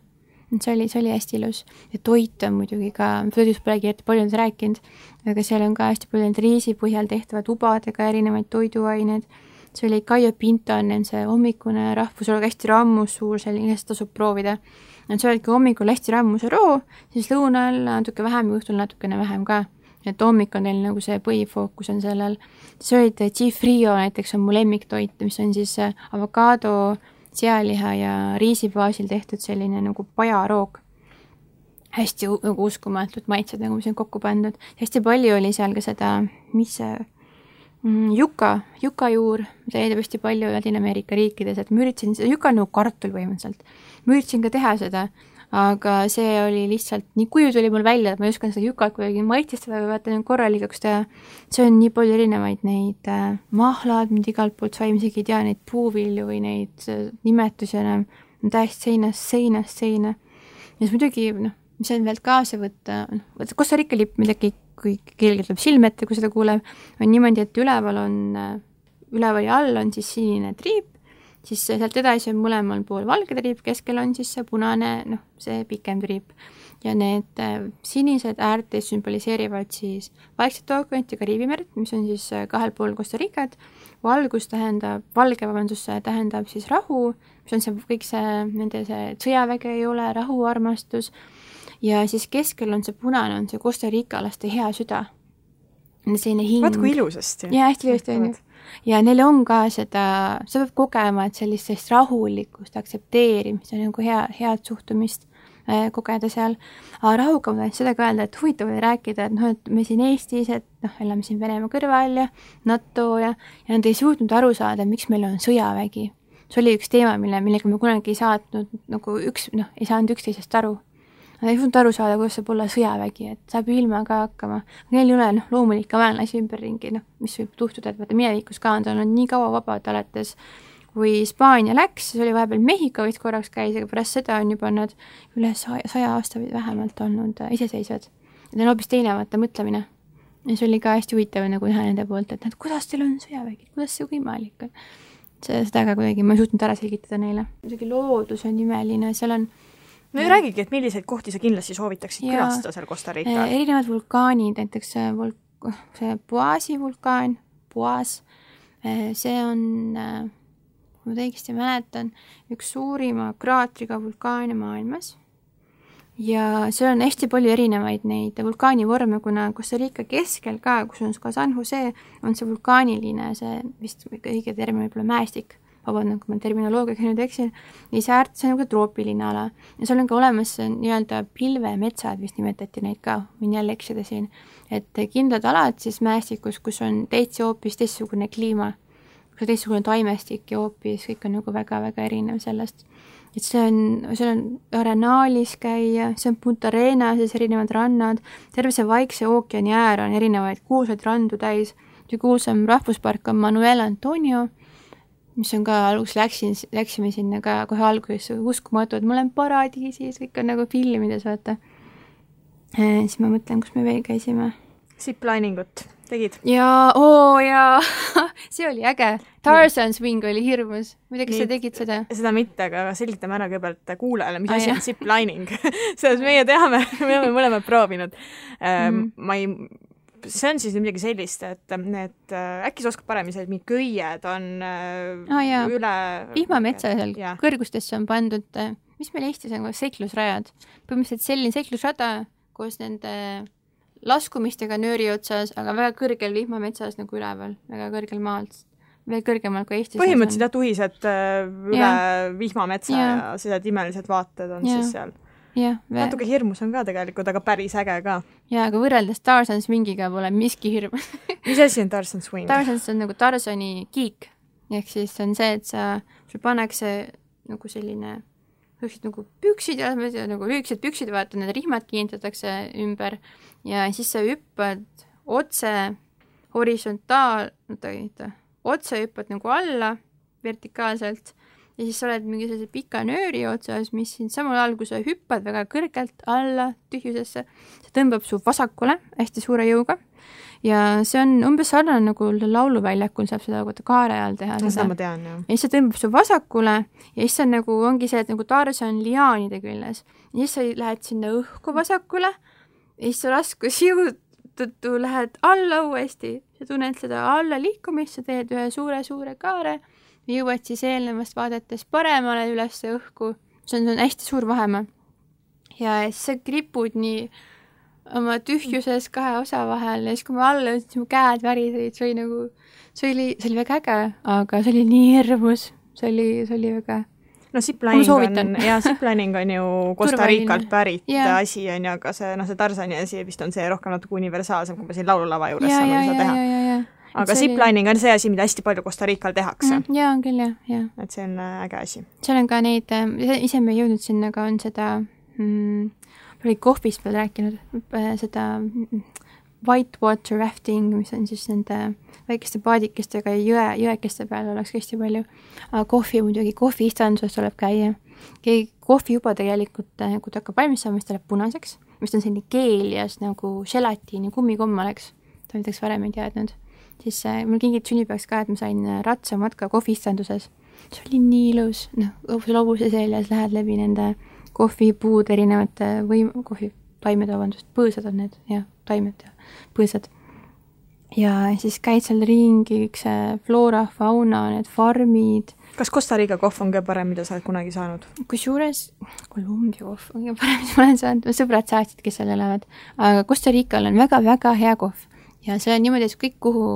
et see oli, see oli hästi ilus. ja toit on muidugi ka, toidust polegi eriti palju nüüd rääkinud, aga seal on ka hästi palju neid riisi põhjal tehtavad tubadega erinevaid toiduaineid see oli Kaia Pinto on see hommikune rahvusolog hästi rammus, suur selline, seda tasub proovida. et sa oledki hommikul hästi rammuse roo, siis lõunal natuke vähem ja õhtul natukene vähem ka. et hommik on neil nagu see põhifookus on sellel. siis olid G-Frio näiteks on mu lemmiktoit, mis on siis avokaado, sealiha ja riisi baasil tehtud selline nagu pajaroog hästi nagu uskumatult maitsed, nagu mis on kokku pandud. hästi palju oli seal ka seda, mis see juka, jukajuur, mida leidub hästi palju Ladina-Ameerika riikides, et ma üritasin, juka on nagu kartul põhimõtteliselt. ma üritasin ka teha seda, aga see oli lihtsalt, nii kuju tuli mul välja, et ma ei osanud seda jukat kuidagi maitsestada või vaata nagu korralikuks teha. see on nii palju erinevaid neid äh, mahlad, mida igalt poolt sai, ma isegi ei tea neid puuvilju või neid äh, nimetusi enam, täiesti seinast seinast seina. ja siis muidugi noh, mis on veel kaasa võtta, noh, vaata Costa Rica lipp midagi kui kellelgi tuleb silme ette, kui seda kuuleb, on niimoodi, et üleval on, üleval ja all on siis sinine triip, siis sealt edasi on mõlemal pool valge triip, keskel on siis see punane, noh, see pikem triip. ja need äh, sinised äärtes sümboliseerivad siis Vaikset ookeanit ja Kariibi merd, mis on siis äh, kahel pool Costa Ricat. valgus tähendab, valge, vabandust, tähendab siis rahu, mis on see kõik see, nende see sõjaväge ei ole, rahu, armastus, ja siis keskel on see punane, on see Costa Rica laste hea süda. selline hing. vaat kui ilusasti. jaa, hästi ilusti on ju. ja neil on ka seda, sa pead kogema, et sellist, rahulikkust, aktsepteerimist ja nagu hea, head suhtumist äh, kogeda seal. aga rahuga ma tahan seda ka öelda, et huvitav oli rääkida, et noh, et me siin Eestis, et noh, elame siin Venemaa kõrval ja NATO ja, ja nad ei suutnud aru saada, miks meil on sõjavägi. see oli üks teema, mille, millega me kunagi ei saatnud nagu üks, noh, ei saanud üksteisest aru ei suutnud aru saada, kuidas saab olla sõjavägi, et saab ju ilma ka hakkama. Neil ei ole noh, loomulikke vaenlasi ümberringi, noh, mis võib juhtuda, et vaata minevikus ka on ta olnud nii kaua vabad alates kui Hispaania läks, siis oli vahepeal Mehhiko vist korraks käis, aga pärast seda on juba nad üle saja, saja aasta vähemalt olnud äh, iseseisvad. Need on hoopis teine vaata mõtlemine. ja see oli ka hästi huvitav nagu näha nende poolt, et noh, kuidas teil on sõjavägi, kuidas see võimalik on. see, seda ka kuidagi ma ei suutnud ära selgitada neile. muidugi loodus on imeline, seal on no ja räägigi, et milliseid kohti sa kindlasti soovitaksid ja, külastada seal Costa Rical? Eh, erinevad vulkaanid, näiteks see vul-, see Boasi vulkaan, Boas, eh, see on, eh, kui ma õigesti mäletan, üks suurima kraatriga vulkaane maailmas. ja seal on hästi palju erinevaid neid vulkaanivorme, kuna Costa Rica keskel ka, kus on ka San Jose, on see vulkaaniline, see vist õige termin võib olla mäestik vabandan, kui ma terminoloogiaga nüüd eksin, see äärt, see on nagu troopiline ala. ja seal on ka olemas nii-öelda pilvemetsad, vist nimetati neid ka, võin jälle eksida siin, et kindlad alad siis mäestikus, kus on täitsa hoopis teistsugune kliima, kus on teistsugune taimestik ja hoopis kõik on nagu väga-väga erinev sellest. et see on, seal on Arenaalis käia, see on Punta Arenases erinevad rannad, terve see Vaikse ookeani äär on erinevaid kuulsaid randu täis, kõige kuulsam rahvuspark on Manuel Antonio mis on ka, alguses läksin, läksime sinna ka kohe alguses, uskumatu, et ma olen paradiisis, kõik on nagu filmides, vaata. Äh, siis ma mõtlen, kus me veel käisime. Ziplining ut tegid? jaa, oo jaa [LAUGHS] see oli äge. Tarzan Swing oli hirmus. ma ei tea, kas sa tegid seda? seda mitte, aga selgitame ära kõigepealt kuulajale, mis ah, asi on ziplining [LAUGHS] selles meie teame, [LAUGHS] me oleme mõlemad proovinud mm. -hmm. ma ei see on siis midagi sellist, et need, äh, äkki sa oskad paremini selle, mingid köied on oh, jaa. üle vihmametsa seal yeah. kõrgustesse on pandud, äh, mis meil Eestis on, seiklusrajad. põhimõtteliselt selline seiklusrada koos nende laskumistega nööri otsas, aga väga kõrgel vihmametsas nagu üleval, väga kõrgel maalt, veel kõrgemal kui Eestis. põhimõtteliselt jah, tuhised üle ja. vihmametsa ja, ja sellised imelised vaated on ja. siis seal jah. natuke hirmus on ka tegelikult, aga päris äge ka. jaa, aga võrreldes Tarzan Swingiga pole miski hirmus [LAUGHS] mis asi on Tarzan Swing? Tarzan on nagu Tarzani kiik, ehk siis on see, et sa, sul pannakse nagu selline niisugused nagu püksid ja nagu lühikesed püksid, vaata, need rihmad kinnitatakse ümber ja siis sa hüppad otse horisontaal, oota, oota, otse hüppad nagu alla vertikaalselt ja siis sa oled mingi sellise pika nööri otsas, mis sind samal ajal, kui sa hüppad väga kõrgelt alla tühjusesse, see tõmbab su vasakule hästi suure jõuga ja see on umbes sarnane nagu lauluväljakul saab seda vaata kaare all teha. seda ma tean, jah. ja siis see tõmbab su vasakule ja siis on nagu, ongi see, et nagu Tarzan on liaanide küljes ja siis sa lähed sinna õhku vasakule ja siis su raskusjõu tõttu lähed alla uuesti, sa tunned seda alla liikumist, sa teed ühe suure-suure kaare jõuad siis eelnevast vaadates paremale üles õhku, see on, on hästi suur vahemaa. ja siis sa kripud nii oma tühjuses kahe osa vahel ja siis, kui ma alla jõudsin, siis mu käed värisesid, see oli nagu, see oli, see oli väga äge, aga see oli nii hirmus, see oli, see oli väga no ziplining on, [LAUGHS] jaa, ziplining on ju [LAUGHS] Costa Ricalt pärit yeah. asi, on ju, aga see, noh, see Tarzani asi vist on see rohkem natuke universaalsem, kui me siin laululava juures saame seda teha aga see... ziplining on see asi, mida hästi palju Costa Rical tehakse mm,. jaa, on küll, jah, jah. et see on äh, äge asi. seal on ka neid, äh, ise me ei jõudnud sinna, aga on seda mm,, oli kohvist veel rääkinud, äh, seda mm, whitewater rafting, mis on siis nende väikeste paadikestega jõe, jõekeste peal oleks hästi palju. aga kohvi muidugi, kohviistanduses tuleb käia. keegi kohvi juba tegelikult, kui ta hakkab valmis saama, siis ta läheb punaseks, mis on selline keelias nagu želatiini kummikomm oleks. ta näiteks varem ei teadnud siis äh, mul kingiti sünnipäevaks ka, et ma sain äh, ratsamatka kohviistanduses. see oli nii ilus, noh, hobuse seljas lähed läbi nende kohvipuud erinevate võim-, kohvitaimed, vabandust, põõsad on need, jah, taimed ja põõsad. ja siis käid seal ringi, kõik see floora, fauna, need farmid. kas Costa Rica kohv on kõige parem, mida sa oled kunagi saanud? kusjuures Kolumbia kohv on kõige parem, [LAUGHS] mis ma olen saanud, sõbrad saatsid, kes seal elavad. aga Costa Rical on väga-väga hea kohv ja see on niimoodi, et kõik, kuhu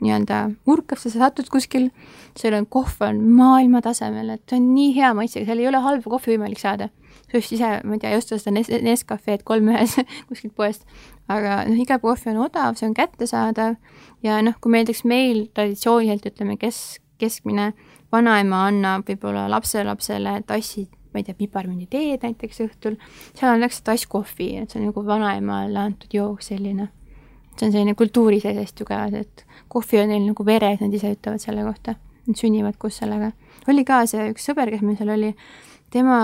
nii-öelda urkasse sa satud kuskil, seal on kohv on maailma tasemel, et see on nii hea maitsega, seal ei ole halba kohvi võimalik saada. sa just ise, ma ei tea, ei osta seda Nes-, Nescafe'd kolm ühes [LAUGHS] kuskilt poest, aga noh, iga kohv on odav, see on kättesaadav ja noh, kui näiteks meil traditsiooniliselt ütleme, kes, keskmine vanaema annab võib-olla lapselapsele tassi ma ei tea, piparmünditeed näiteks õhtul, seal antakse tass kohvi, et see on nagu vanaemale antud jook selline see on selline kultuuri seesest ju ka, et kohvi on neil nagu veres, nad ise ütlevad selle kohta. Nad sünnivad koos sellega. oli ka see üks sõber, kes meil seal oli, tema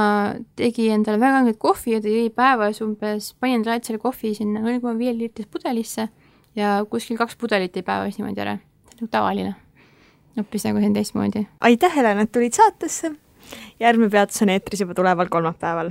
tegi endale väga õnget kohvi ja ta jõi päevas umbes, pani endale alati selle kohvi sinna null koma viie liitris pudelisse ja kuskil kaks pudelit jäi päevas niimoodi ära. nagu tavaline. hoopis nagu on teistmoodi. aitäh, Helen, et tulid saatesse. järgmine peatus on eetris juba tuleval kolmapäeval